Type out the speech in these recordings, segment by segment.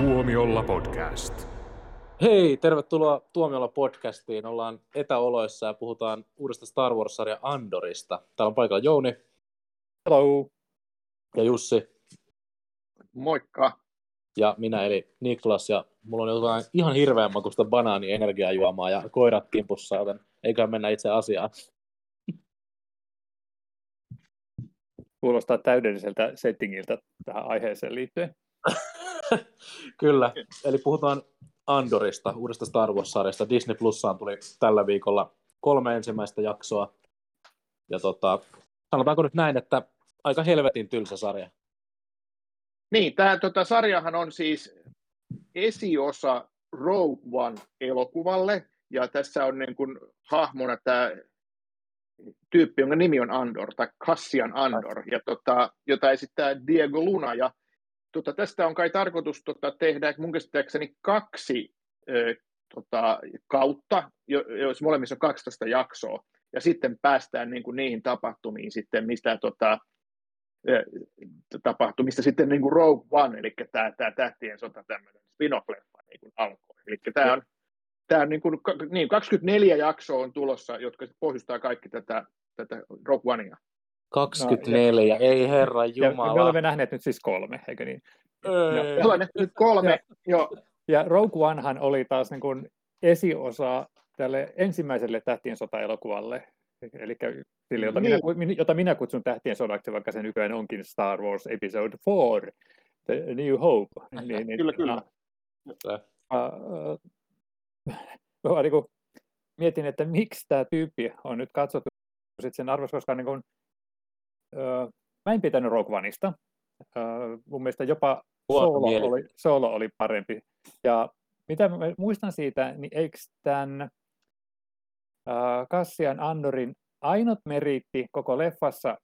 Tuomiolla podcast. Hei, tervetuloa Tuomiolla podcastiin. Ollaan etäoloissa ja puhutaan uudesta Star Wars-sarja Andorista. Täällä on paikalla Jouni Hello. ja Jussi Moikka. ja minä eli Niklas. Ja mulla on jotain ihan hirveän makusta banaani energiajuomaa ja koirat kimpussa, joten eikä mennä itse asiaan. Kuulostaa täydelliseltä settingiltä tähän aiheeseen liittyen. Kyllä, eli puhutaan Andorista, uudesta Star Wars-sarjasta. Disney Plussaan tuli tällä viikolla kolme ensimmäistä jaksoa. Ja tota, sanotaanko nyt näin, että aika helvetin tylsä sarja. Niin, tämä tota, sarjahan on siis esiosa Rogue One-elokuvalle, ja tässä on niin kuin, hahmona tämä tyyppi, jonka nimi on Andor, tai Cassian Andor, ja, tota, jota esittää Diego Luna, ja tota, tästä on kai tarkoitus tota, tehdä mun käsittääkseni kaksi ö, tota, kautta, jo, jos molemmissa on 12 jaksoa, ja sitten päästään niin kuin, niihin tapahtumiin sitten, mistä tota, tapahtui, mistä sitten niin kuin Rogue One, eli tämä, tämä tähtien sota, tämmöinen spin-off-leffa niin kuin alkoi. Eli tämä on, tämä on niin kuin, niin 24 jaksoa on tulossa, jotka pohjustaa kaikki tätä, tätä Rogue Onea. 24, no, ei herra Jumala. Ja me olemme nähneet nyt siis kolme, eikö niin? Ei. Olemme nyt kolme, ja, jo. Ja Rogue Onehan oli taas niin kuin esiosa tälle ensimmäiselle Tähtien sota-elokuvalle, eli sille, jota, niin. minä, jota minä kutsun Tähtien sodaksi, vaikka sen nykyään onkin Star Wars Episode 4, The New Hope. Niin, niin, kyllä, kyllä. Uh, uh, niin kuin, mietin, että miksi tämä tyyppi on nyt katsottu sit sen arvossa, koska niin kuin, mä en pitänyt Rogue Oneista. Mun mielestä jopa Solo oli, Solo oli parempi. Ja mitä mä muistan siitä, niin eikö tämän Kassian Andorin ainut meriitti koko leffassa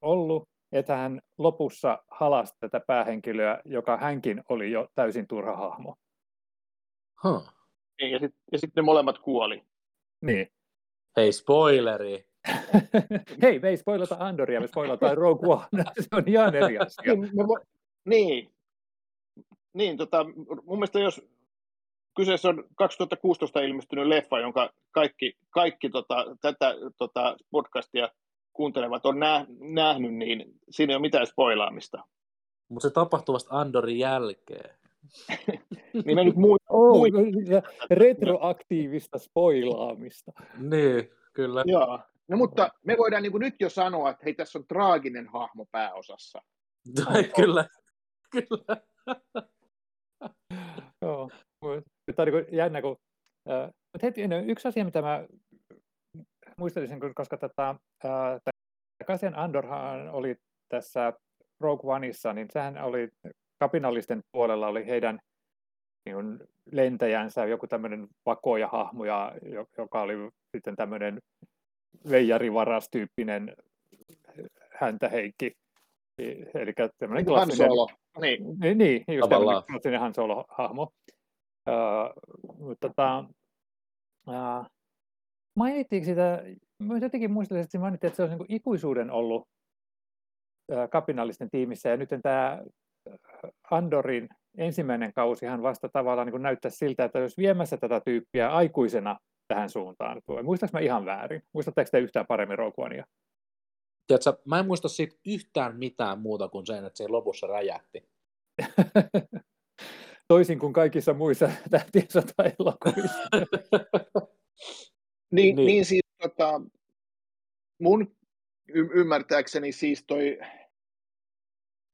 ollut, että hän lopussa halasi tätä päähenkilöä, joka hänkin oli jo täysin turha hahmo. Huh. Ja sitten sit ne molemmat kuoli. Niin. Hei, spoileri! Hei, me ei spoilata Andoria, me spoilataan Rogue One. Se on ihan eri asia. Niin, niin. niin tota, mun mielestä jos kyseessä on 2016 ilmestynyt leffa, jonka kaikki, kaikki tota, tätä tota podcastia kuuntelevat on nä, nähnyt, niin siinä ei ole mitään spoilaamista. Mutta se tapahtuu vasta Andorin jälkeen. niin me nyt muu, oh, muu... retroaktiivista spoilaamista. niin, kyllä. Joo. No mutta me voidaan niin nyt jo sanoa, että hei, tässä on traaginen hahmo pääosassa. kyllä, kyllä. Joo. Tämä on niin jännä, kun... Äh, mutta heti, yksi asia, mitä mä muistelisin, koska tätä, äh, Kasian Andorhan oli tässä Rogue Oneissa, niin sehän oli kapinallisten puolella oli heidän niin lentäjänsä, joku tämmöinen vakoja-hahmo, joka oli sitten tämmöinen veijarivarastyyppinen häntä heikki. Eli tämmöinen klassinen... Han Solo. Niin, niin, niin just tämmöinen klassinen Han Solo-hahmo. Uh, mutta tota, uh, mainittiinko sitä, mä jotenkin muistelin, että mainittiin, että se olisi niin ikuisuuden ollut uh, kapinallisten tiimissä, ja nyt tämä Andorin ensimmäinen kausihan vasta tavallaan niin näyttää siltä, että jos viemässä tätä tyyppiä aikuisena tähän suuntaan. Muistaaks mä ihan väärin? Muistatteko te yhtään paremmin Rogue Onea? Tiedätkö, mä en muista siitä yhtään mitään muuta kuin sen, että se lopussa räjähti. Toisin kuin kaikissa muissa tähtien sota-elokuvissa. niin, niin. niin siis tota, mun y- ymmärtääkseni siis toi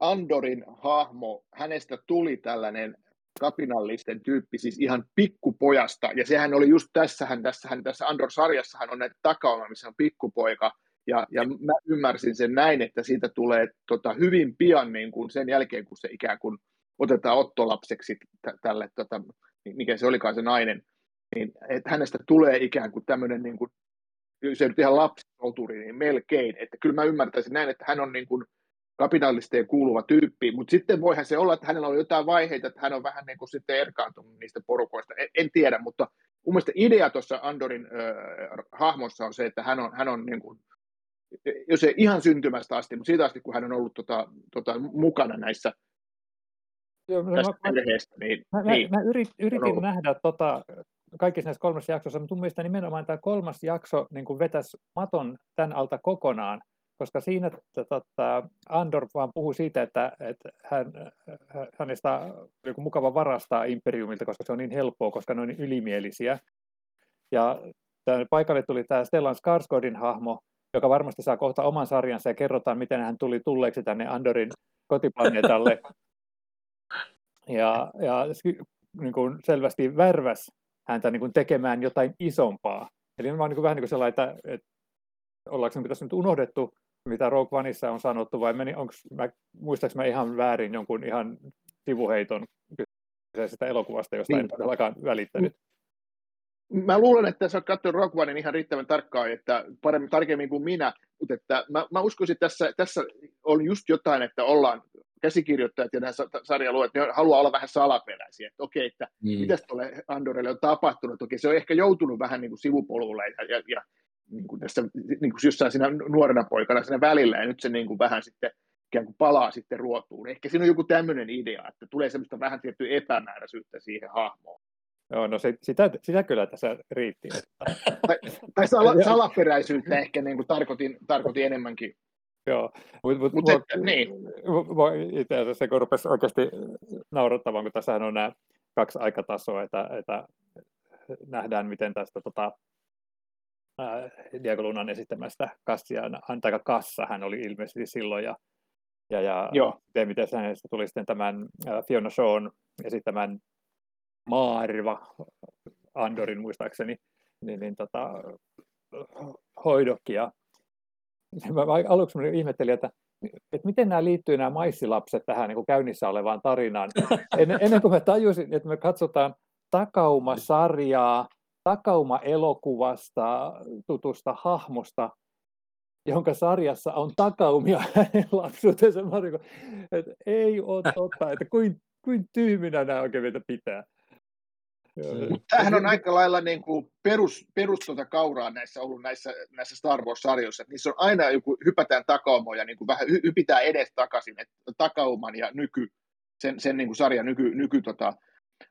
Andorin hahmo, hänestä tuli tällainen kapinallisten tyyppi, siis ihan pikkupojasta, ja sehän oli just tässähän, tässähän tässä Andor-sarjassahan on näitä takauma, missä on pikkupoika, ja, ja mä ymmärsin sen näin, että siitä tulee tota, hyvin pian niin kuin sen jälkeen, kun se ikään kuin otetaan ottolapseksi t- tälle, tota, mikä se olikaan se nainen, niin että hänestä tulee ikään kuin tämmöinen, niin kuin, se nyt ihan lapsisoturi, niin melkein, että kyllä mä ymmärtäisin näin, että hän on niin kuin kapitalisteen kuuluva tyyppi, mutta sitten voihan se olla, että hänellä on jotain vaiheita, että hän on vähän niin kuin sitten erkaantunut niistä porukoista, en, en tiedä, mutta mun mielestä idea tuossa Andorin äh, hahmossa on se, että hän on, hän on niin kuin, jos ei ihan syntymästä asti, mutta siitä asti, kun hän on ollut tota, tota, mukana näissä Joo, mä, mä, perheestä. Niin, mä, mä, niin. mä yrit, yritin nähdä tota, kaikissa näissä kolmessa jaksossa, mutta mun mielestä nimenomaan tämä kolmas jakso niin vetäisi maton tämän alta kokonaan, koska siinä tota, Andor vaan puhuu siitä, että, että hän, hä- hänestä on joku mukava varastaa Imperiumilta, koska se on niin helppoa, koska ne on niin ylimielisiä. Ja tämän paikalle tuli tämä Stellan Skarsgårdin hahmo, joka varmasti saa kohta oman sarjansa ja kerrotaan, miten hän tuli tulleeksi tänne Andorin kotiplaneetalle. Ja, ja niin kuin selvästi värväs häntä niin kuin tekemään jotain isompaa. Eli on vaan niin kuin, vähän niin kuin sellainen, että, että ollaanko me tässä nyt unohdettu, mitä Rogue Oneissa on sanottu, vai meni, onks, mä, muistaaks mä ihan väärin jonkun ihan sivuheiton kyseisestä elokuvasta, josta Niin. en todellakaan välittänyt. Mä luulen, että sä oot katsonut Rogue Onein ihan riittävän tarkkaan, että paremmin, tarkemmin kuin minä, mutta että mä, mä uskoisin, että tässä, tässä on just jotain, että ollaan käsikirjoittajat ja nämä sa- sarjaluojat, ne haluaa olla vähän salaperäisiä, että okei, että Mm. mitäs tuolle Andorelle on tapahtunut, okei, se on ehkä joutunut vähän niin kuin sivupolulle ja, ja, ja niin kuin tässä niin kuin jossain siinä nuorena poikana siinä välillä, ja nyt se niin kuin vähän sitten ikään kuin palaa sitten ruotuun. Ehkä siinä on joku tämmöinen idea, että tulee semmoista vähän tiettyä epämääräisyyttä siihen hahmoon. Joo, no se, sitä, sitä kyllä tässä riitti. Tai, tai sala, salaperäisyyttä ehkä niin kuin tarkoitin, tarkoitin enemmänkin. joo, mutta mut, Mutta mua- että, niin, itse asiassa se kun rupesi oikeasti naurattamaan, kun tässähän on nämä kaksi aikatasoa, että, että nähdään, miten tästä tota, ää, Diego Lunan esittämästä Kassia, tai Kassa hän oli ilmeisesti silloin, ja, ja, ja Joo. miten, miten hänestä tuli sitten tämän ää, Fiona Shawn esittämän Maarva Andorin muistaakseni, niin, niin tota, hoidokkia. Mä mä aluksi mä ihmettelin, että, että miten nämä liittyy nämä maissilapset tähän niin kuin käynnissä olevaan tarinaan. Ennen, ennen kuin mä tajusin, että me katsotaan Takauma-sarjaa, Takauma-elokuvasta tutusta hahmosta, jonka sarjassa on takaumia hänen lapsuutensa. Mä olin, että ei ole totta, että kuin, kuin tyhminä nämä oikein pitää. Tämähän on aika lailla niin kuin perus, perus tuota kauraa näissä ollut näissä, näissä Star Wars-sarjoissa. Niissä on aina joku, hypätään takaumoja, niin kuin vähän hy- hypitään edes takaisin, että takauman ja nyky, sen, sen niin kuin sarjan nyky, nyky tota,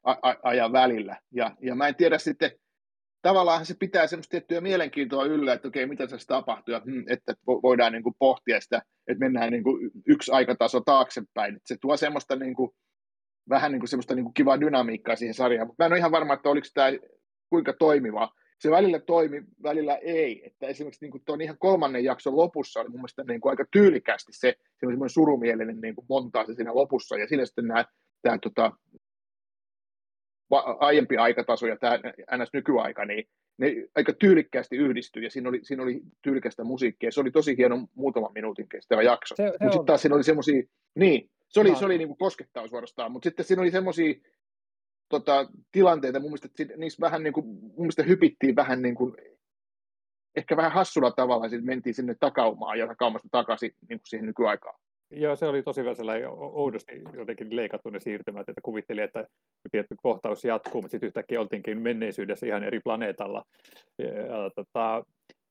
a, a, ajan välillä. Ja, ja mä en tiedä sitten, tavallaan se pitää semmoista tiettyä mielenkiintoa yllä, että okei, mitä tässä tapahtuu, ja, hmm, että vo- voidaan niin kuin pohtia sitä, että mennään niin kuin yksi aikataso taaksepäin. Että se tuo semmoista niin kuin, vähän niin kuin semmoista niin kuin kivaa dynamiikkaa siihen sarjaan, mutta mä en ole ihan varma, että oliko tämä kuinka toimiva. Se välillä toimi, välillä ei. Että esimerkiksi niin kuin tuon ihan kolmannen jakson lopussa oli mun mielestä niin kuin aika tyylikästi se, se semmoinen surumielinen niin kuin montaasi siinä lopussa, ja siinä sitten nämä, tämä tota, aiempi aikataso ja tämä ns. nykyaika, niin ne aika tyylikkäästi yhdistyi, ja siinä oli, siinä oli tyylikästä musiikkia. Se oli tosi hieno muutaman minuutin kestävä jakso. Se, se Mutta sitten taas siinä oli semmoisia, niin, se oli, Joo. se oli niinku koskettava suorastaan, mutta sitten siinä oli semmoisia tota, tilanteita, mun mielestä, niissä vähän niin kuin, mun mielestä hypittiin vähän niin kuin, ehkä vähän hassulla tavalla, ja sitten mentiin sinne takaumaan ja takaumasta takaisin niin kuin siihen nykyaikaan. Joo, se oli tosi sellainen oudosti jotenkin leikattu ne siirtymät, että kuvitteli, että tietty kohtaus jatkuu, mutta sitten yhtäkkiä oltiinkin menneisyydessä ihan eri planeetalla. Ja, tota,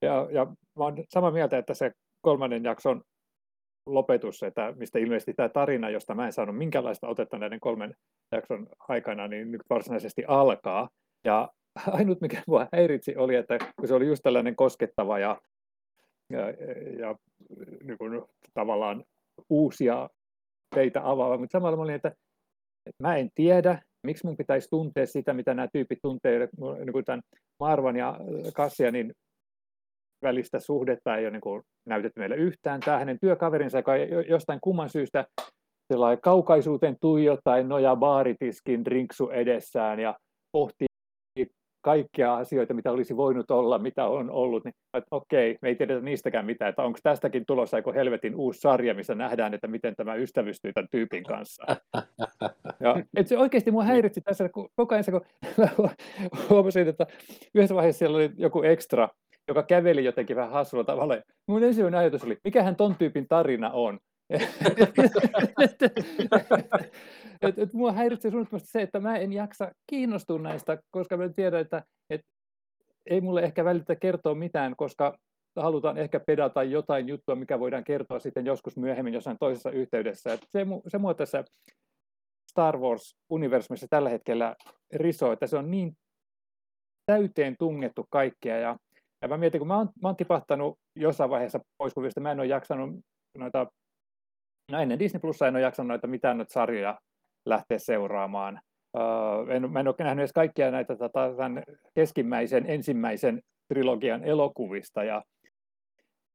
ja, ja mä olen samaa mieltä, että se kolmannen jakson lopetus, että mistä ilmeisesti tämä tarina, josta mä en saanut minkäänlaista otetta näiden kolmen jakson aikana, niin nyt varsinaisesti alkaa. Ja ainut, mikä mua häiritsi, oli, että kun se oli just tällainen koskettava ja, ja, ja niin kuin, tavallaan uusia teitä avaava, mutta samalla mä olin, että, että mä en tiedä, miksi mun pitäisi tuntea sitä, mitä nämä tyypit tuntee, niin kuin tämän Marvan ja Kassianin välistä suhdetta ei ole niin kuin näytetty meille yhtään. Tämä hänen työkaverinsa, joka jo- jostain kumman syystä kaukaisuuteen tuijottaen nojaa baaritiskin drinksu edessään ja pohtii kaikkia asioita, mitä olisi voinut olla, mitä on ollut, niin että okei, me ei tiedetä niistäkään mitään, että onko tästäkin tulossa joku helvetin uusi sarja, missä nähdään, että miten tämä ystävystyy tämän tyypin kanssa. Ja, et se oikeasti mua häiritsi tässä, kun koko ajan kun huomasin, että yhdessä vaiheessa siellä oli joku ekstra, joka käveli jotenkin vähän hassulla tavalla. Mun ensimmäinen ajatus oli, mikähän ton tyypin tarina on. et, et mua häiritsee suunnattomasti se, että mä en jaksa kiinnostua näistä, koska mä tiedän, että et ei mulle ehkä välitä kertoa mitään, koska halutaan ehkä pedata jotain juttua, mikä voidaan kertoa sitten joskus myöhemmin jossain toisessa yhteydessä. Et se, se mua tässä Star Wars-universumissa tällä hetkellä risoo, että se on niin täyteen tungettu kaikkea. Ja, ja mä mietin, kun mä oon, mä oon tipahtanut jossain vaiheessa pois kuvista, mä en ole jaksanut noita, no ennen Disney Plussa en ole jaksanut noita mitään noita sarjoja lähteä seuraamaan. Uh, en, mä en ole nähnyt edes kaikkia näitä tota, tämän keskimmäisen ensimmäisen trilogian elokuvista. Ja,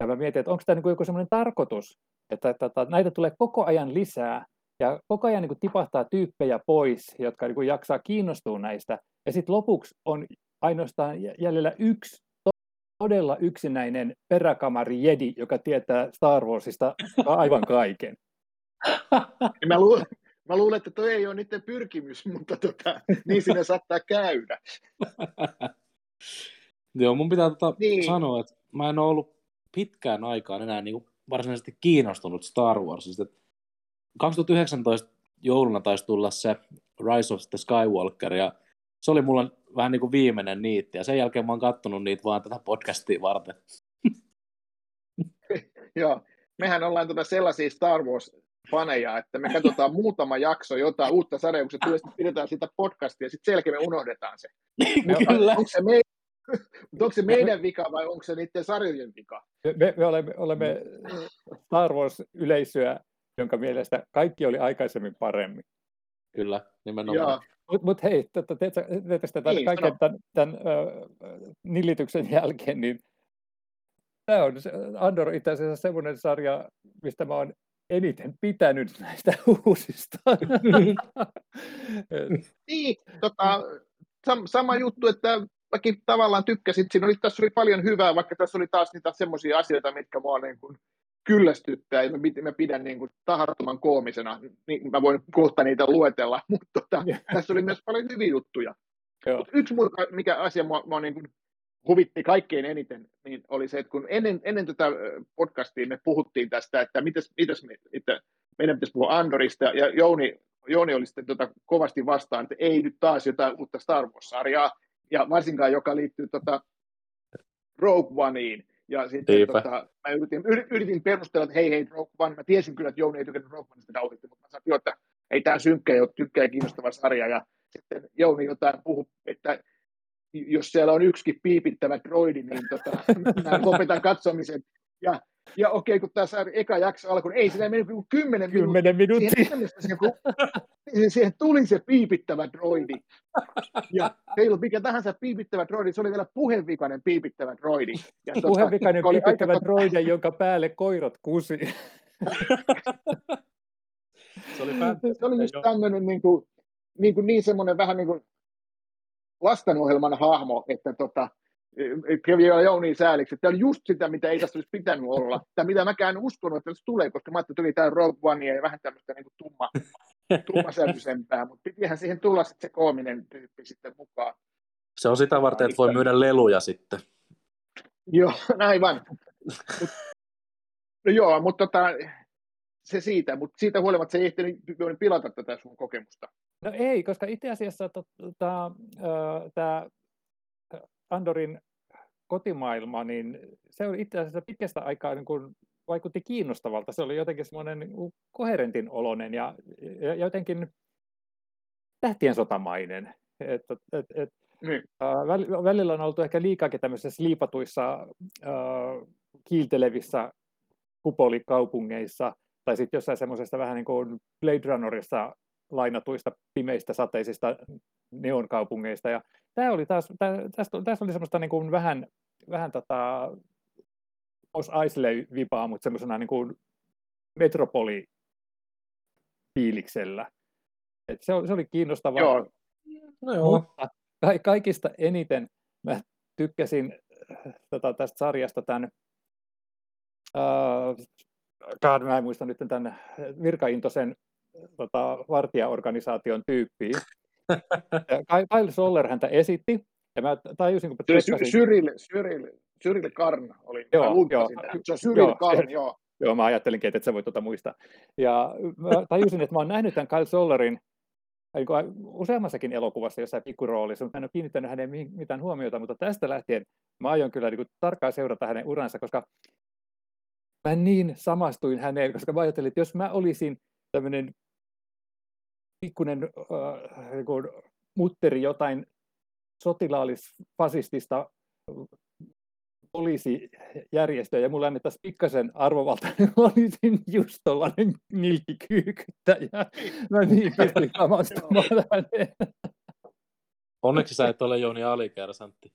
ja mä mietin, että onko tämä niin joku semmoinen tarkoitus, että, että näitä tulee koko ajan lisää ja koko ajan niin tipahtaa tyyppejä pois, jotka niin jaksaa kiinnostua näistä. Ja sitten lopuksi on ainoastaan jäljellä yksi todella yksinäinen peräkamari jedi, joka tietää Star Warsista aivan kaiken. Mä luulen, mä luulen, että toi ei ole niiden pyrkimys, mutta tota, niin sinne saattaa käydä. Joo, mun pitää tota niin. sanoa, että mä en ole ollut pitkään aikaan enää niin kuin varsinaisesti kiinnostunut Star Warsista. 2019 jouluna taisi tulla se Rise of the Skywalker, ja se oli mulla vähän niin kuin viimeinen niitti, ja sen jälkeen mä oon kattonut niitä vaan tätä podcastia varten. Joo, mehän ollaan tuota sellaisia Star Wars-faneja, että me katsotaan muutama jakso jotain uutta sarjaa, kun se tulee, pidetään sitä podcastia, ja sitten selkeä me unohdetaan se. Kyllä. Onko se, me, onko se meidän vika vai onko se niiden sarjojen vika? Me, me olemme, olemme Star Wars-yleisöä, jonka mielestä kaikki oli aikaisemmin paremmin. Kyllä, nimenomaan. Mutta mut hei, teetkö tämän niin, kaiken tämän, tämän uh, nillityksen jälkeen, niin tämä on Andor itse asiassa semmoinen sarja, mistä mä oon eniten pitänyt näistä uusista. niin, tota, sam- sama juttu, että mäkin tavallaan tykkäsin. Siinä oli, tässä oli paljon hyvää, vaikka tässä oli taas niitä semmoisia asioita, mitkä mua niin kuin kyllästyttää, ja mä, mä pidän niin kuin tahattoman koomisena, niin mä voin kohta niitä luetella, mutta tota, tässä oli myös paljon hyviä juttuja. Mut yksi muu, mikä asia mua, mua niin kuin huvitti kaikkein eniten, niin oli se, että kun ennen, ennen tätä podcastia me puhuttiin tästä, että mitäs, mitäs me, että meidän pitäisi puhua Andorista, ja Jouni, Jouni oli sitten tota kovasti vastaan, että ei nyt taas jotain uutta Star Wars-sarjaa, ja varsinkaan joka liittyy tota Rogue Oneiin, ja sitten tota, mä yritin, yritin perustella, että hei hei, Rogue One, mä tiesin kyllä, että Jouni ei tykännyt Rogue Oneista kauheasti, mutta mä sanoin, että ei tämä synkkä ole tykkää kiinnostava sarja, ja sitten Jouni jotain puhu, että jos siellä on yksikin piipittävä droidi, niin tota, mä lopetan katsomisen. Ja, ja okei, kun tämä eka jakso alkoi, niin ei siinä mennyt kuin kymmenen minuuttia. minuuttia. Siihen, siihen, siihen tuli se piipittävä droidi. Ja ei ollut mikä tahansa piipittävä droidi, se oli vielä puhevikainen piipittävä droidi. Ja tota, puhevikainen piipittävä aika... droidi, jonka päälle koirat kusi. se oli, se oli just tämmöinen niin, kuin, niin, kuin niin semmoinen vähän niin kuin lastenohjelman hahmo, että tota, vielä Jouni sääliksi. Tämä oli just sitä, mitä ei tässä olisi pitänyt olla. Tai mitä mäkään uskonut, että se tulee, koska mä ajattelin, että tuli tämä Rogue One ja vähän tämmöistä niin kuin tumma, tummasävyisempää, mutta pitihän siihen tulla sitten se koominen tyyppi sitten mukaan. Se on sitä varten, että voi myydä leluja sitten. Joo, aivan. no joo, mutta tota, se siitä, mutta siitä huolimatta se ei ehtinyt pilata tätä sun kokemusta. No ei, koska itse asiassa tota, tämä Andorin kotimaailma, niin se oli itse asiassa pitkästä aikaa niin kuin vaikutti kiinnostavalta. Se oli jotenkin semmoinen niin koherentin oloinen ja, ja jotenkin tähtien sotamainen. Et, et, et, niin. äh, välillä on oltu ehkä liikaakin tämmöisissä liipatuissa äh, kiiltelevissä kupolikaupungeissa, tai sitten jossain semmoisessa vähän niin kuin Blade Runnerissa lainatuista pimeistä sateisista neonkaupungeista. Ja tämä oli taas, tästä, tästä oli semmoista niin kuin vähän, vähän tota, Os Eisley-vipaa, mutta semmoisena niin kuin metropoli fiiliksellä. Et se, oli, se oli kiinnostavaa. Joo. No joo. Mutta ka- kaikista eniten mä tykkäsin tota, tästä sarjasta tämän, uh, mä en muista nyt tämän virkaintoisen tota, vartijaorganisaation tyyppiin. Kyle Soller häntä esitti, ja mä tajusin, kun mä tsekkasin... Cyril, Cyril, Cyril Karn oli, joo, joo, se on Cyril joo, Karn, joo. Joo, mä ajattelinkin, että et sä voi tuota muistaa. Ja mä tajusin, että mä oon nähnyt tämän Kyle Sollerin niin useammassakin elokuvassa jossain pikkuroolissa, mutta en ole kiinnittänyt hänen mitään huomiota, mutta tästä lähtien mä aion kyllä niin kuin, tarkkaan seurata hänen uransa, koska mä niin samastuin häneen, koska mä ajattelin, että jos mä olisin tämmöinen pikkuinen äh, niin mutteri jotain sotilaallisfasistista poliisijärjestöä ja mulle annettaisiin pikkasen arvovalta, niin olisin just tollainen nilkkikyykyttäjä. Mä niin pystyn samastumaan häneen. Onneksi sä et ole Jouni alikersantti.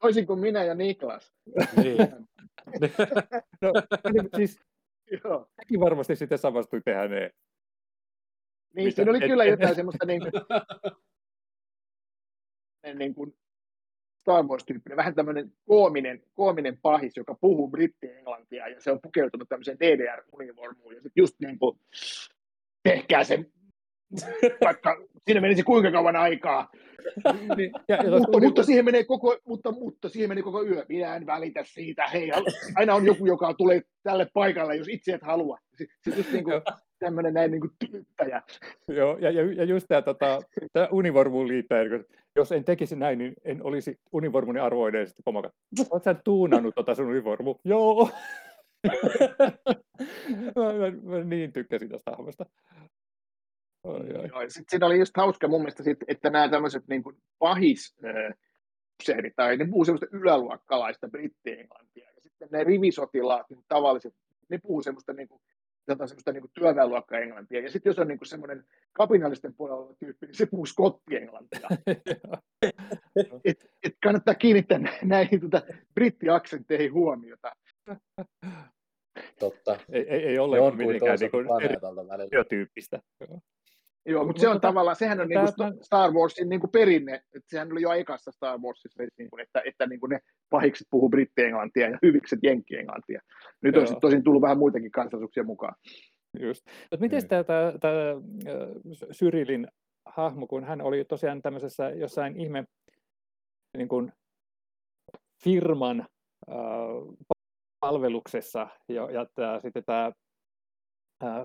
Toisin kuin minä ja Niklas. Niin. No, niin, siis Joo. säkin varmasti sitten samastuitte häneen. Niin, Mitä? siinä oli Et- kyllä jotain semmoista niin kuin, niin kuin Star Wars-tyyppinen, vähän tämmöinen koominen, koominen pahis, joka puhuu britti-englantia, ja se on pukeutunut tämmöiseen DDR-univormuun, ja sitten just niin kuin, tehkää se, vaikka siinä menisi kuinka kauan aikaa, Niin, ja, ja mutta, mutta, siihen menee koko, mutta, mutta siihen menee koko yö. Minä en välitä siitä. Hei, aina on joku, joka tulee tälle paikalle, jos itse et halua. Se just niin kuin tämmöinen näin niin kuin tyyttäjä. Joo, ja, ja, ja just tämä tota, tää univormuun kun jos en tekisi näin, niin en olisi univormuni arvoinen. Sitten katsoo, oot sä tuunannut tota sun univormu? Joo. mä, mä, mä, niin tykkäsin tästä hahmosta. Oi, oi. Joo, ja sit siinä oli just hauska mun mielestä, sit, että nämä tämmöiset niin kuin pahis äh, tai ne puhuu semmoista yläluokkalaista britti-englantia, ja sitten ne rivisotilaat, niin tavalliset, ne puhuu semmoista niin kuin, jotain semmoista niin kuin työväenluokka-englantia, ja sitten jos on niin kuin semmoinen kapinallisten puolella oleva tyyppi, niin se puhuu skotti-englantia. et, et kannattaa kiinnittää nä- näihin tota, brittiaksentteihin huomiota. Totta. ei, ei, ei kuin mitenkään niin planeetalta välillä. Joo. Mutta Mut- se on mutta tavallaan, sehän on niinku Star Warsin niinku perinne, että sehän oli jo ekassa Star Warsissa, niinku, että, että niinku ne pahikset puhuu britti-englantia ja hyvikset jenkki-englantia. Nyt on Joo. sitten tosin tullut vähän muitakin kansallisuuksia mukaan. Just. Miten Mm. tämä, tämä, tämä Syrilin hahmo, kun hän oli tosiaan tämmöisessä jossain ihme niin kuin firman äh, palveluksessa, ja, ja tää, sitten tämä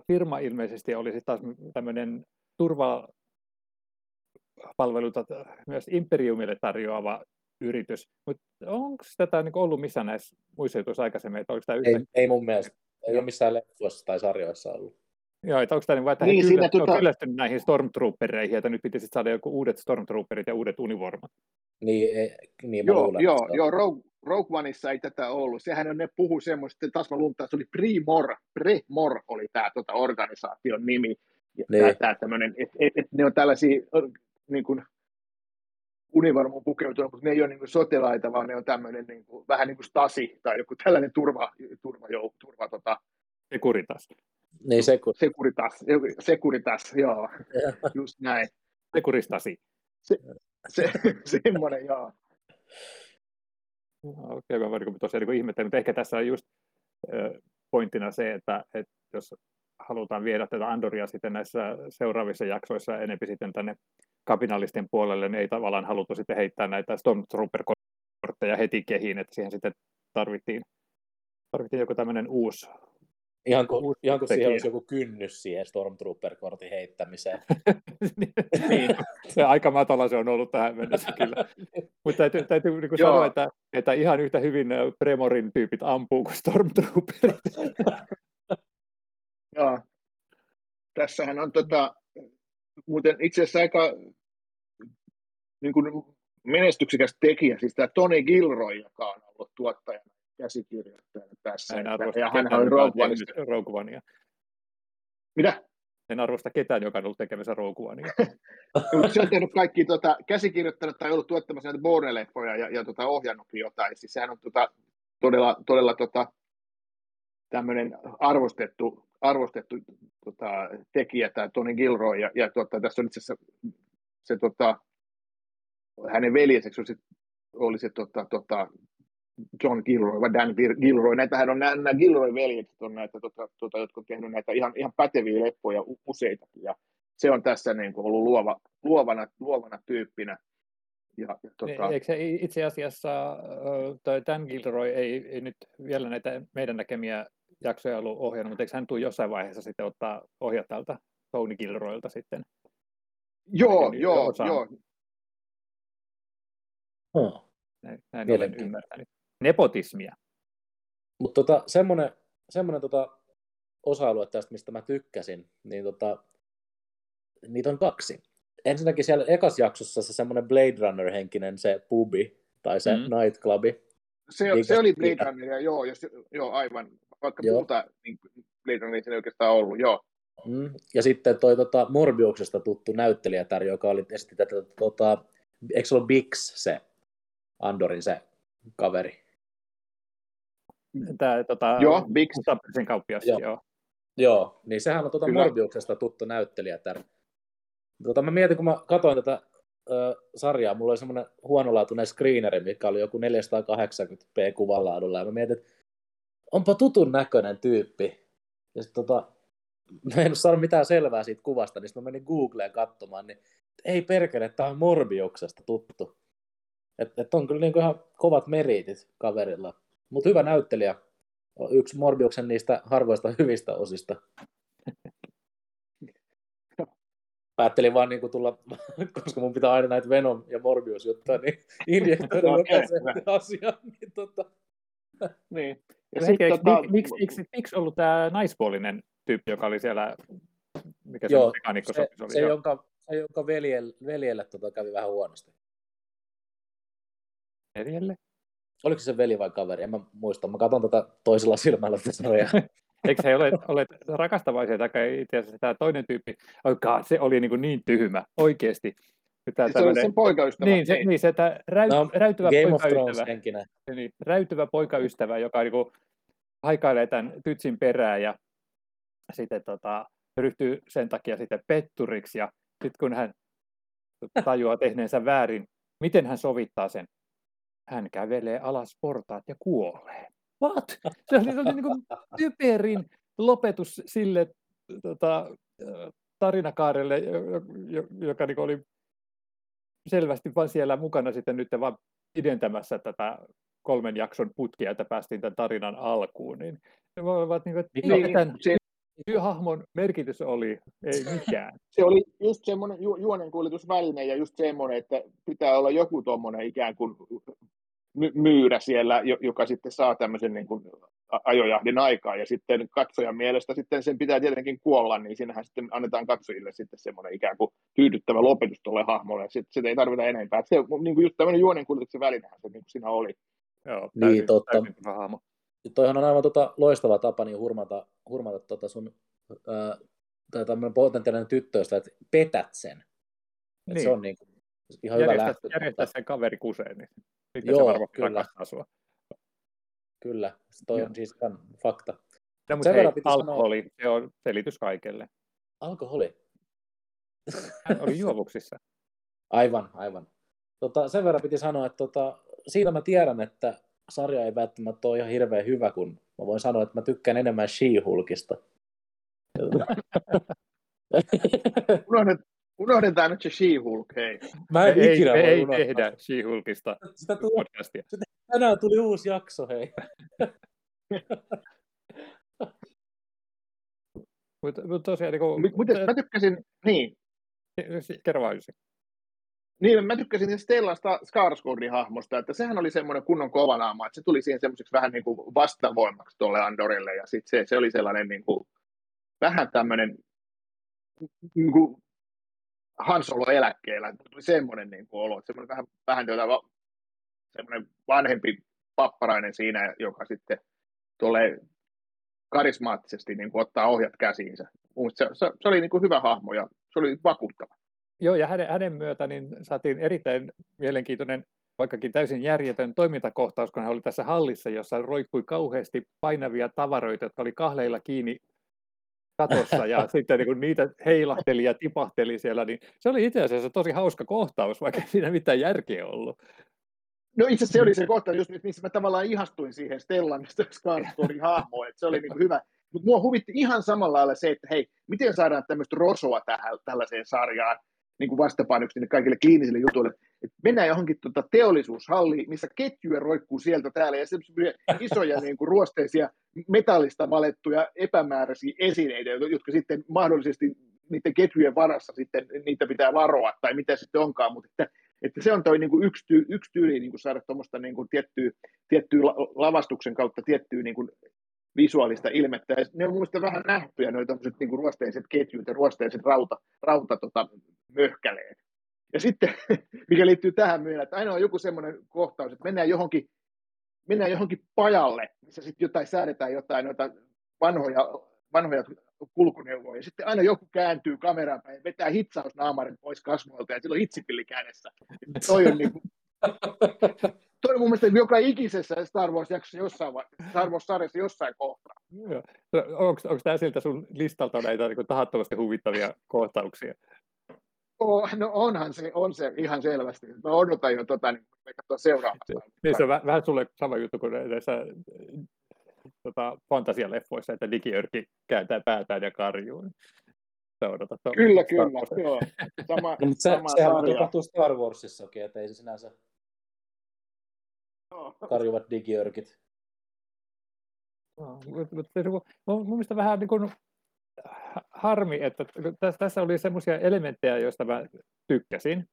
firma ilmeisesti oli sitten taas tämmöinen turvapalveluita myös Imperiumille tarjoava yritys. Mutta onko tätä niin ollut missään näissä muissa jutuissa aikaisemmin, että tämä yhtä Ei, ei mun mielestä. Ei ole missään leffoissa tai sarjoissa ollut. Joo, että onko tämä niin, vaan, että Niin, he kyllästynyt, tota- on kyllästynyt näihin stormtroopereihin, että nyt pitäisi saada joku uudet stormtrooperit ja uudet univormat. Niin, ei, niin Joo, luulen, joo, että joo Rogue, Rogue Oneissa ei tätä ollut. Sehän on, ne puhu semmoista, taas mä luntaan, se oli Primor, Premor oli tämä tota, organisaation nimi. Ja Niin. tää, tää tämmönen, et, et, et, ne on tällaisia niin kuin, univormuun pukeutunut, mutta ne ei ole niin kuin sotilaita, vaan ne on tämmöinen niin kuin, vähän niin kuin Stasi tai joku tällainen turva, turva, jou, turva tota, Se kuritas. Niin se, kun... Securitas, Securitas, joo, just näin. Se kuristasi. Se, semmoinen, joo. Okei, okay, mä olen tosiaan niin ihmettänyt, mutta ehkä tässä on just pointtina se, että, että jos halutaan viedä tätä Andoria sitten näissä seuraavissa jaksoissa enemmän sitten tänne kapinallisten puolelle, niin ei tavallaan haluttu sitten heittää näitä Stormtrooper-kortteja heti kehiin, että siihen sitten tarvittiin, tarvittiin joku tämmöinen uusi Ihan kuin, Uusi ihan kuin siihen olisi joku kynnys siihen Stormtrooper-kortin heittämiseen. niin, se aika matala se on ollut tähän mennessä kyllä. Mutta täytyy, täytyy niin sanoa, että, että ihan yhtä hyvin ö, Premorin tyypit ampuu kuin Stormtrooperit. Joo. Tässähän on tota, muuten itse asiassa aika niin kuin menestyksekäs tekijä, siis tämä Tony Gilroy, joka on ollut tuottajana ja käsikirjoittajana tässä. En arvosta ja hän on Rogue Onea. Mitä? En arvosta ketään, joka on ollut tekemässä Rogue Onea. Se on tehnyt kaikki tota, käsikirjoittanut tai ollut tuottamassa näitä Bourne-leffoja ja, ja tota, ohjannutkin jotain. Siis sehän on tota, todella, todella tota, tämmöinen arvostettu, arvostettu tota, tekijä, tämä Tony Gilroy. Ja, ja tota, tässä on itse asiassa se, tota, hänen veljeseksi oli se, oli se tota, tota, John Gilroy vai Dan Gil- Gilroy. Näitähän on nämä, nämä Gilroy-veljekset on näitä, tota, tota, jotka on tehnyt näitä ihan, ihan päteviä leppoja useitakin. Ja se on tässä niin kuin ollut luova, luovana, luovana tyyppinä. Ja, ja, tota, Eikö se itse asiassa ö, toi Dan Gilroy ei, ei nyt vielä näitä meidän näkemiä jaksoja ollut ohjannut, mutta eikö hän tule jossain vaiheessa sitten ottaa ohjat tältä Tony Gilroylta sitten? joo, joo, osaan. joo. Hmm. Näin, näin olen ymmärtänyt. Nepotismia. Mutta tota, semmoinen, semmoinen tota, osa-aluetta tästä, mistä mä tykkäsin, niin tota, niitä on kaksi. Ensinnäkin siellä ekas jaksossa se semmoinen Blade Runner-henkinen se pubi, tai se mm. nightclubi. Se, se oli Blade Runner, joo, jos, joo, aivan. Vaikka joo. muuta niin Runner ei oikeastaan ollut, joo. Mm. Ja sitten toi tota, Morbiuksesta tuttu näyttelijätär, joka oli esti tätä, tota, eikö se ollut Bix se Andorin se kaveri? Tämä tota, joo, Bix. kauppias, joo. joo. Joo, niin sehän on tuota Morbiuksesta tuttu näyttelijätär. Tota, mä mietin, kun mä katsoin tätä ö, sarjaa, mulla oli semmoinen huonolaatuinen screeneri, mikä oli joku 480p kuvanlaadulla, ja mä mietin, että onpa tutun näköinen tyyppi. Ja sit, tota, mä en saanut mitään selvää siitä kuvasta, niin mä menin Googleen katsomaan, niin ei perkele, tämä on Morbiuksesta tuttu. Että et on kyllä niin ihan kovat meritit kaverilla. Mutta hyvä näyttelijä. Yksi Morbiuksen niistä harvoista hyvistä osista. Päättelin vaan niin tulla, koska mun pitää aina näitä Venom ja Morbius juttuja, niin injektoida no, jokaisen asian. Niin, tota... niin. Ja sitten, tota... miksi, miksi, miksi ollut tämä naispuolinen tyyppi, joka oli siellä, mikä se Joo, se, oli? Se, jonka, se, jonka veljelle, veljelle tota, kävi vähän huonosti. Veljelle? Oliko se veli vai kaveri? En mä muista. Mä katson tätä toisella silmällä tätä sarjaa. Eikö he ole, ole rakastavaisia, tai itse asiassa tämä toinen tyyppi, oh God, se oli niin, kuin niin tyhmä, oikeasti. Tämä se tämmöinen, oli sen poikaystävä. Niin, se, niin, se että räy, no, räytyvä Game poikaystävä. Niin, räytyvä poikaystävä, joka niin kuin, haikailee tämän tytsin perään ja sitten tota, ryhtyy sen takia sitten petturiksi ja sitten kun hän tajuaa tehneensä väärin, miten hän sovittaa sen? Hän kävelee alas portaat ja kuolee. What? Se oli, se oli niin kuin typerin lopetus sille tota, tarinakaarelle, joka niin oli selvästi vain siellä mukana sitten nyt vaan pidentämässä tätä kolmen jakson putkia, että päästiin tämän tarinan alkuun, niin ne voivat niin että tämän hahmon merkitys oli, ei mikään. Se oli just semmoinen ju- juonenkuljetusväline ja just semmoinen, että pitää olla joku tuommoinen ikään kuin my- myyrä siellä, joka sitten saa tämmöisen niin kuin ajojahdin aikaa, ja sitten katsojan mielestä sitten sen pitää tietenkin kuolla, niin siinähän sitten annetaan katsojille sitten semmoinen ikään kuin tyydyttävä lopetus tuolle hahmolle, sitten sit ei tarvita enempää. Se niin kuin just tämmöinen juonenkuljetuksen välinehän se niin kuin siinä oli. Joo, täysin, niin, totta. Täysin hahmo. Toihan on aivan tota loistava tapa niin hurmata, hurmata tota sun ää, tai tämmöinen potentiaalinen tyttöistä, että petät sen. Niin. se on niin kuin, ihan järjestää, hyvä lähtö. Järjestää sen kaveri kuseen, niin sitten Joo, se varmasti kyllä. sua. Kyllä, se toi on siis ihan fakta. No, mutta hei, alkoholi, sanoa... se on selitys kaikelle. Alkoholi? Hän oli juovuksissa. Aivan, aivan. Tota, sen verran piti sanoa, että tota, siitä mä tiedän, että sarja ei välttämättä ole ihan hirveän hyvä, kun mä voin sanoa, että mä tykkään enemmän She-Hulkista. Unohdetaan nyt se She-Hulk, hei. Mä en ei, ikinä ei, ei tehdä She-Hulkista sitä tuli, sitä, tänään tuli uusi jakso, hei. Mutta mut tosiaan... Niin kuin, mutta mä tykkäsin, niin. Kerro vaan Niin, mä tykkäsin Stellan Skarsgårdin hahmosta, että sehän oli semmoinen kunnon kovanaama, että se tuli siihen semmoiseksi vähän niin kuin vastavoimaksi tuolle Andorille, ja sitten se, se oli sellainen niin kuin, vähän tämmöinen niin kuin Han Solo eläkkeellä, tuli semmoinen niin kuin olo, että semmoinen vähän, vähän tuota, semmoinen vanhempi papparainen siinä, joka sitten tulee karismaattisesti niin kuin ottaa ohjat käsiinsä. Se, se, se oli niin kuin hyvä hahmo ja se oli vakuuttava. Joo, ja hänen, hänen myötä niin saatiin erittäin mielenkiintoinen, vaikkakin täysin järjetön toimintakohtaus, kun hän oli tässä hallissa, jossa roikkui kauheasti painavia tavaroita, jotka oli kahleilla kiinni katossa ja sitten niin niitä heilahteli ja tipahteli siellä, niin se oli itse asiassa tosi hauska kohtaus, vaikka siinä mitään järkeä ollut. No itse se oli se kohta, just missä mä tavallaan ihastuin siihen Stellan Skarsgårdin hahmoon, että se oli niin hyvä. Mutta mua huvitti ihan samalla lailla se, että hei, miten saadaan tämmöistä rosoa tähän, tällaiseen sarjaan, niin kuin vastapainoksi kaikille kliinisille jutuille. Et mennään johonkin tuota teollisuushalliin, missä ketjuja roikkuu sieltä täällä ja isoja niin kuin ruosteisia metallista valettuja epämääräisiä esineitä, jotka sitten mahdollisesti niiden ketjujen varassa sitten niitä pitää varoa tai mitä sitten onkaan, mutta että, että se on toi niin kuin yksi, tyy, yksi tyyli niin kuin saada tuommoista niin kuin tiettyä, tiettyä lavastuksen kautta tiettyä niin kuin visuaalista ilmettä. Ja ne on muista vähän nähtyjä, noita niin ruosteiset ketjut ja ruosteiset rauta, rauta tota, möhkäleet. Ja sitten, mikä liittyy tähän myös, että aina on joku semmoinen kohtaus, että mennään johonkin, mennään johonkin pajalle, missä sitten jotain säädetään jotain noita vanhoja, vanhoja kulkuneuvoja. Ja sitten aina joku kääntyy kameraan päin ja vetää hitsausnaamarin pois kasvoilta ja sillä on hitsipilli kädessä. Toi on niin kuin, toi on mun mielestä joka ikisessä Star Wars-jaksossa jossain, Star Wars-sarjassa jossain kohtaa. Onko, onko tämä siltä sun listalta näitä niin tahattomasti huvittavia kohtauksia? Oh, no onhan se, on se ihan selvästi. Mä odotan jo tota, niin katsoa seuraavasta. Niin se on vähän sulle sama juttu kuin näissä tota, fantasialeffoissa, että digiörki kääntää päätään ja karjuu. Se odotat, kyllä, kyllä. Joo. Sama, no, mutta se, sama sehän sarja. tapahtuu Star Warsissakin, että ei se sinänsä karjuvat digiörkit. No, mun mielestä vähän niin kuin harmi, että tässä oli semmoisia elementtejä, joista mä tykkäsin.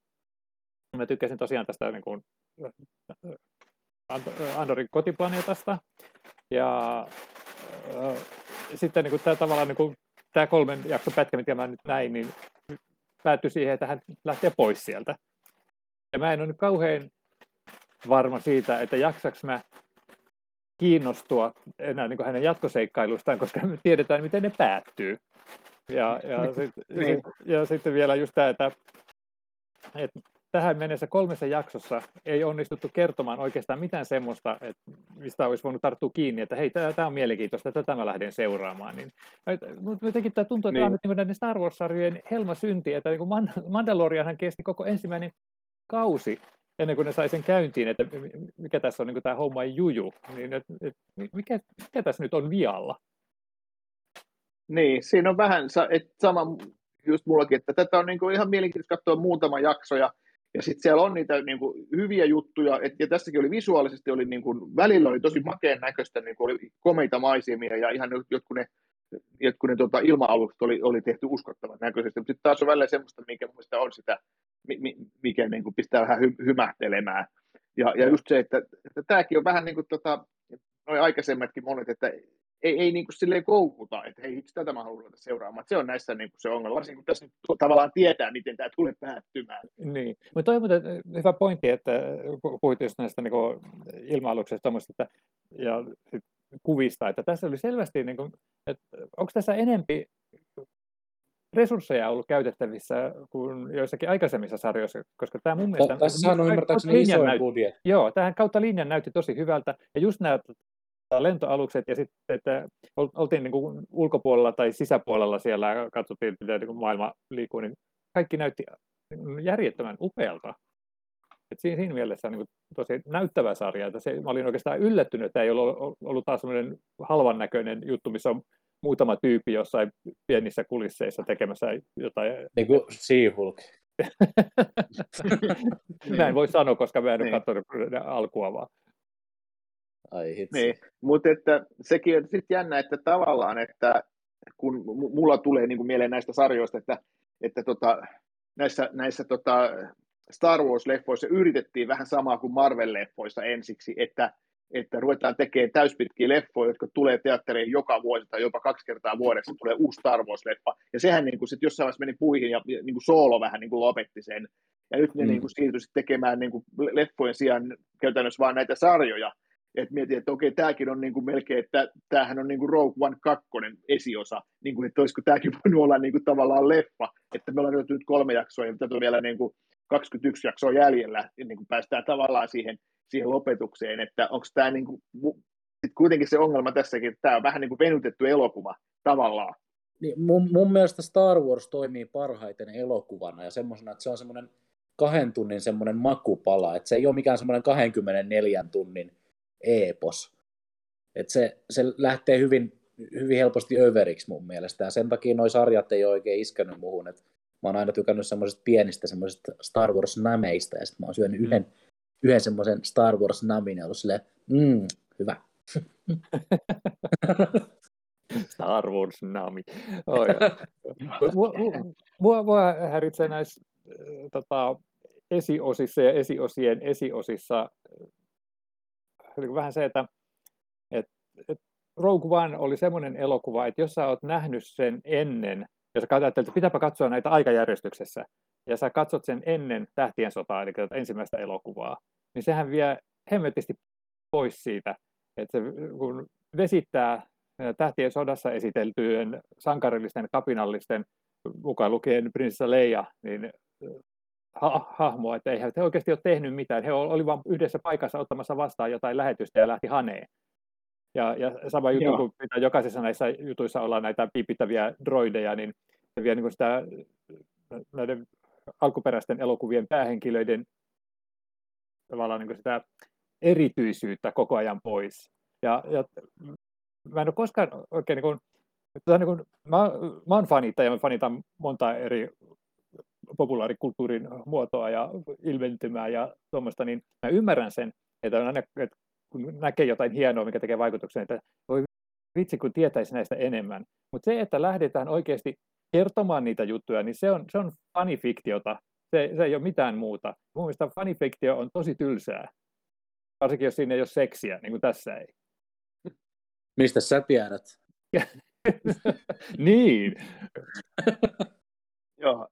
Mä tykkäsin tosiaan tästä niin kuin Andorin kotiplaneetasta. Ja äh, sitten niin kuin, tämä, tavallaan, niin kuin, tämä kolmen jakson pätkä, mitä mä nyt näin, niin päättyi siihen, että hän lähtee pois sieltä. Ja mä en ole nyt kauhean varma siitä, että jaksaks mä kiinnostua enää niin kuin hänen jatkoseikkailustaan, koska me tiedetään, miten ne päättyy. Ja, ja, sit, niin. sit, ja sitten vielä just tämä, että, että tähän mennessä kolmessa jaksossa ei onnistuttu kertomaan oikeastaan mitään semmoista, että mistä olisi voinut tarttua kiinni, että hei, tämä on mielenkiintoista, tätä mä lähden seuraamaan. Niin, mutta jotenkin tämä tuntuu, että niin. tämä on niin näiden Star Wars-sarjojen helmasynti, että niin Mandalorianhan kesti koko ensimmäinen kausi ennen kuin ne sai sen käyntiin, että mikä tässä on niin tämä homma juju, niin et, et, mikä, mikä tässä nyt on vialla? Niin, siinä on vähän että sama just mullakin, että tätä on niin kuin ihan mielenkiintoista katsoa muutama jakso ja, ja sitten siellä on niitä niin kuin hyviä juttuja, et, ja tässäkin oli visuaalisesti, oli niin kuin, välillä oli tosi makeen näköistä, niin kuin oli komeita maisemia ja ihan jotkut ne, jotkut ne tota, ilma-alukset oli, oli tehty uskottavan näköisesti, mutta sitten taas on välillä semmoista, mikä muista on sitä, mikä niin kuin pistää vähän hy, hymähtelemään. Ja, ja just se, että, että tämäkin on vähän niin kuin tota, noin aikaisemmatkin monet, että ei, ei niin kuin silleen koukuta, että hei, itse tätä mä haluan ruveta seuraamaan. Se on näissä niin kuin se ongelma, varsinkin kun tässä nyt tavallaan tietää, miten tämä tulee päättymään. Niin, mutta toi on hyvä pointti, että puhuit just näistä niin ilma-aluksista että, ja kuvista, että tässä oli selvästi, niin kuin, että onko tässä enempi resursseja ollut käytettävissä kuin joissakin aikaisemmissa sarjoissa, koska tämä mun mielestä... Tässä on ymmärtääkseni isoin budjetti. Joo, tähän kautta linjan näytti tosi hyvältä, ja just nämä lentoalukset ja sitten, että oltiin niin kuin ulkopuolella tai sisäpuolella siellä ja katsottiin, miten niin maailma liikkuu, niin kaikki näytti järjettömän upealta. Et siinä, siinä mielessä niin kuin tosi näyttävä sarja. Että se, mä olin oikeastaan yllättynyt, että ei ollut, ollut taas sellainen halvan näköinen juttu, missä on muutama tyyppi jossain pienissä kulisseissa tekemässä jotain. Niin kuin She-Hulk. Näin voi sanoa, koska mä en ole niin. katsonut alkua vaan. Ai hitsi. Niin, mutta että sekin on sitten jännä, että tavallaan, että kun mulla tulee niin kuin mieleen näistä sarjoista, että, että tota, näissä, näissä tota Star Wars-leffoissa yritettiin vähän samaa kuin Marvel-leffoissa ensiksi, että, että ruvetaan tekemään täyspitkiä leffoja, jotka tulee teatteriin joka vuosi tai jopa kaksi kertaa vuodessa tulee uusi Star Wars-leffa. Ja sehän niin kuin sit jossain vaiheessa meni puihin ja niin kuin Soolo vähän niin kuin lopetti sen. Ja nyt ne mm. niin kuin siirtyi tekemään niin kuin leffojen sijaan käytännössä vaan näitä sarjoja että mietin, että okei, tämäkin on niin kuin melkein, että tämähän on niin kuin Rogue One 2 esiosa, niin kuin, että olisiko tämäkin voinut olla niin kuin tavallaan leffa, että me ollaan nyt kolme jaksoa ja tätä on vielä niin kuin 21 jaksoa jäljellä, niin kuin päästään tavallaan siihen, siihen lopetukseen, että onko tämä niin kuin, sit kuitenkin se ongelma tässäkin, että tämä on vähän niin kuin venytetty elokuva tavallaan. Niin, mun, mun mielestä Star Wars toimii parhaiten elokuvana ja semmoisena, että se on semmoinen kahden tunnin semmoinen makupala, että se ei ole mikään semmoinen 24 tunnin epos. Et se, se lähtee hyvin, hyvin helposti överiksi mun mielestä, ja sen takia nuo sarjat ei ole oikein iskenyt muuhun. Et mä oon aina tykännyt semmoisista pienistä semmoisista Star Wars-nameista, ja sitten mä oon syönyt yhden, yhden semmoisen Star Wars-namin, ja ollut silleen, mm, hyvä. Star Wars Nami. Oh, mua, mua, mua häiritsee näissä äh, tota, esiosissa ja esiosien esiosissa vähän se, että et, et Rogue One oli semmoinen elokuva, että jos sä oot nähnyt sen ennen, jos sä ajattelet, että pitääpä katsoa näitä aikajärjestyksessä, ja sä katsot sen ennen Tähtien sotaa, eli tätä ensimmäistä elokuvaa, niin sehän vie hemmetisti pois siitä, että se, kun vesittää Tähtien sodassa esiteltyjen sankarillisten kapinallisten, mukaan lukien prinsessa Leija, niin ha- hahmoa, että eihän he oikeasti ole tehnyt mitään. He olivat vain yhdessä paikassa ottamassa vastaan jotain lähetystä ja lähti haneen. Ja, ja sama juttu, kun mitä jokaisessa näissä jutuissa ollaan näitä piipittäviä droideja, niin se vie niin sitä näiden alkuperäisten elokuvien päähenkilöiden tavallaan niin sitä erityisyyttä koko ajan pois. Ja, ja mä en ole koskaan oikein, niin kuin, niin kuin, mä, mä oon fanittaja, ja mä fanitan monta eri populaarikulttuurin muotoa ja ilmentymää ja tuommoista, niin mä ymmärrän sen, että, aina, että kun näkee jotain hienoa, mikä tekee vaikutuksen, että voi vitsi, kun tietäisi näistä enemmän. Mutta se, että lähdetään oikeasti kertomaan niitä juttuja, niin se on, se on fanifiktiota. Se, se ei ole mitään muuta. Mun mielestä fanifiktio on tosi tylsää. Varsinkin, jos siinä ei ole seksiä, niin kuin tässä ei. Mistä sä tiedät? niin. Joo.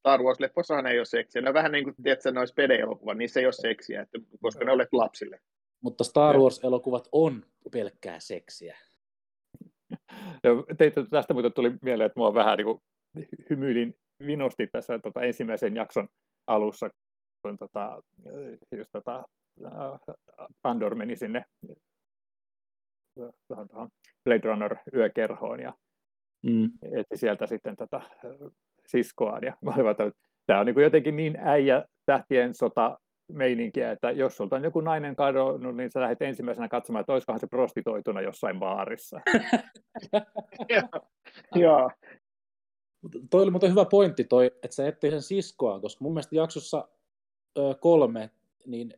Star Wars-leffoissahan ei ole seksiä. Ne vähän niin kuin, tiedätkö, noissa pede-elokuvat, niin se ei ole seksiä, että, koska ne olet lapsille. Mutta Star Wars-elokuvat on pelkkää seksiä. Joo, teitä tästä muuten tuli mieleen, että mua vähän niin kuin hymyilin vinosti tässä tota, ensimmäisen jakson alussa, kun tota, just, tota, Andor meni sinne Blade Runner yökerhoon ja mm. etsi sieltä sitten tätä siskoaan. Ja mä olin että tämä on niin jotenkin niin äijä tähtien sota meininkiä, että jos sulta on joku nainen kadonnut, niin sä lähdet ensimmäisenä katsomaan, että olisikohan se prostitoituna jossain baarissa. Joo. Toi oli muuten hyvä pointti toi, että se etsii sen siskoa, koska mun mielestä jaksossa ö, kolme, niin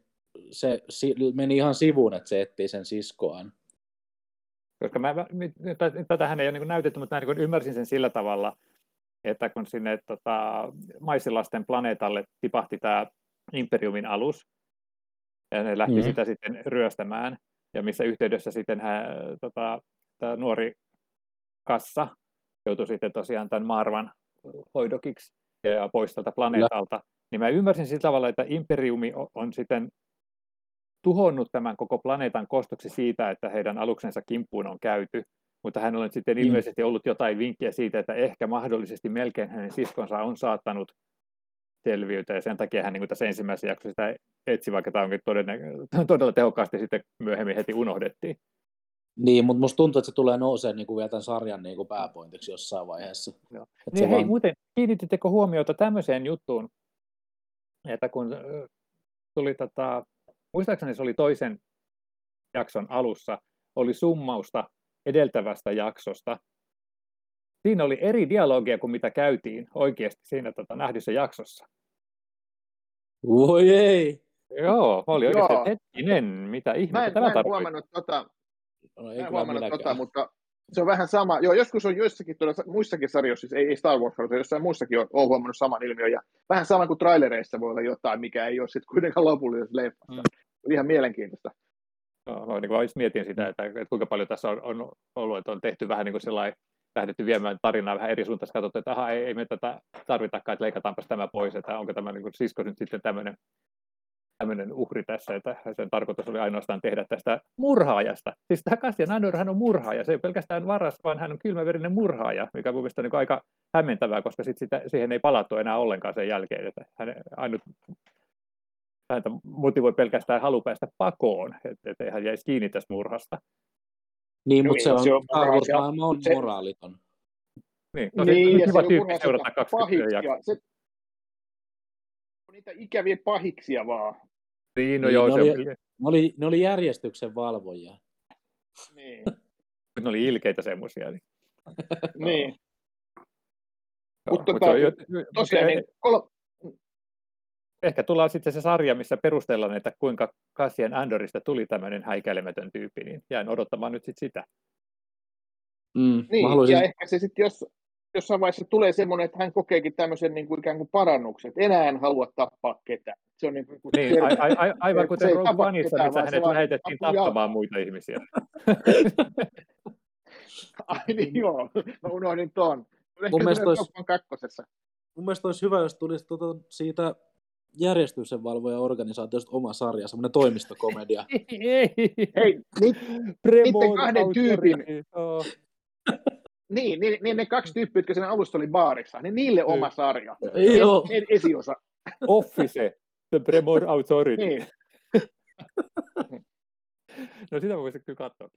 se si, meni ihan sivuun, että se etsii sen siskoaan. Koska mä, tätähän ei ole niin näytetty, mutta mä niin ymmärsin sen sillä tavalla, että kun sinne tota, maisilasten planeetalle tipahti tämä Imperiumin alus, ja ne lähti mm. sitä sitten ryöstämään, ja missä yhteydessä sitten hän, tota, tämä nuori kassa joutui sitten tosiaan tämän Marvan hoidokiksi ja pois tältä planeetalta, ja. niin mä ymmärsin sillä tavalla, että Imperiumi on sitten tuhonnut tämän koko planeetan kostoksi siitä, että heidän aluksensa kimppuun on käyty, mutta hän on sitten mm. ilmeisesti ollut jotain vinkkiä siitä, että ehkä mahdollisesti melkein hänen siskonsa on saattanut selviytyä, ja sen takia hän niin tässä ensimmäisessä jaksossa sitä etsi, vaikka tämä onkin todella, todella tehokkaasti sitten myöhemmin heti unohdettiin. Niin, mutta musta tuntuu, että se tulee nousemaan niin kuin vielä tämän sarjan niin kuin pääpointiksi jossain vaiheessa. Joo. Niin, hei, vaan... muuten kiinnitittekö huomiota tämmöiseen juttuun, että kun tuli tota, muistaakseni se oli toisen jakson alussa, oli summausta edeltävästä jaksosta. Siinä oli eri dialogia kuin mitä käytiin oikeasti siinä tota, nähdyssä jaksossa. Voi ei! Joo, oli oikeasti, Joo. hetkinen, mitä ihmettä mä en, tämä mä en huomannut tota, no, ei mä en huomannut tota, mutta se on vähän sama. Joo, joskus on joissakin tuolla, muissakin sarjoissa, siis ei, ei Star Wars, mutta jossain muissakin on, on huomannut saman ilmiön. Ja vähän sama kuin trailereissa voi olla jotain, mikä ei ole sitten kuitenkaan lopullisessa leffassa. Mm ihan mielenkiintoista. No, niin kuin mietin sitä, että, että kuinka paljon tässä on, on ollut, että on tehty vähän niin kuin sellainen, lähdetty viemään tarinaa vähän eri suuntaan, katsottu, että aha, ei, ei me tätä tarvitakaan, että leikataanpas tämä pois, että onko tämä niin kuin sisko nyt sitten tämmöinen, tämmöinen uhri tässä, että sen tarkoitus oli ainoastaan tehdä tästä murhaajasta. Siis tämä Castian Andor, hän on murhaaja, se ei pelkästään varas, vaan hän on kylmäverinen murhaaja, mikä on mielestäni niin aika hämmentävää, koska sit sitä, siihen ei palattu enää ollenkaan sen jälkeen, että hän ainut häntä motivoi pelkästään halu päästä pakoon, että et hän jäisi kiinni tästä murhasta. Niin, mutta se on, se on, on se, moraaliton. Niin, no se, niin, ja hyvä tyyppi seurata 20 se, on niitä ikäviä pahiksia vaan. Niin, no niin, joo, ne, se oli, ne, oli, ne oli järjestyksen valvojia. Niin. ne oli ilkeitä semmoisia. Niin. niin. Mutta tota, tosiaan, niin, kol- ehkä tullaan sitten se sarja, missä perustellaan, että kuinka Cassian Andorista tuli tämmöinen häikäilemätön tyyppi, niin jään odottamaan nyt sit sitä. Mm, niin, haluaisin... ja ehkä se sitten, jos, jossain vaiheessa tulee semmoinen, että hän kokeekin tämmöisen niin kuin ikään kuin parannuksen, että enää en halua tappaa ketään. Se on niin, kuin niin a, a, a, aivan kuten Rogue Oneissa, ketään, missä hänet vaan lähetettiin tappamaan muita ihmisiä. Ai niin joo, mä unohdin. Ehkä Mun mielestä olisi- olisi... kakkosessa. Mun mielestä olisi hyvä, jos tulisi tuota siitä järjestyksenvalvoja organisaatiosta oma sarja, semmoinen toimistokomedia. ei, Hei, Premor kahden tyypin- niin, niin, niin, ne kaksi tyyppiä, jotka sen alusta oli baarissa, niin niille oma sarja. Joo. En, esiosa. Office, The Premor Authority. Niin. No sitä voisi kyllä katsoa.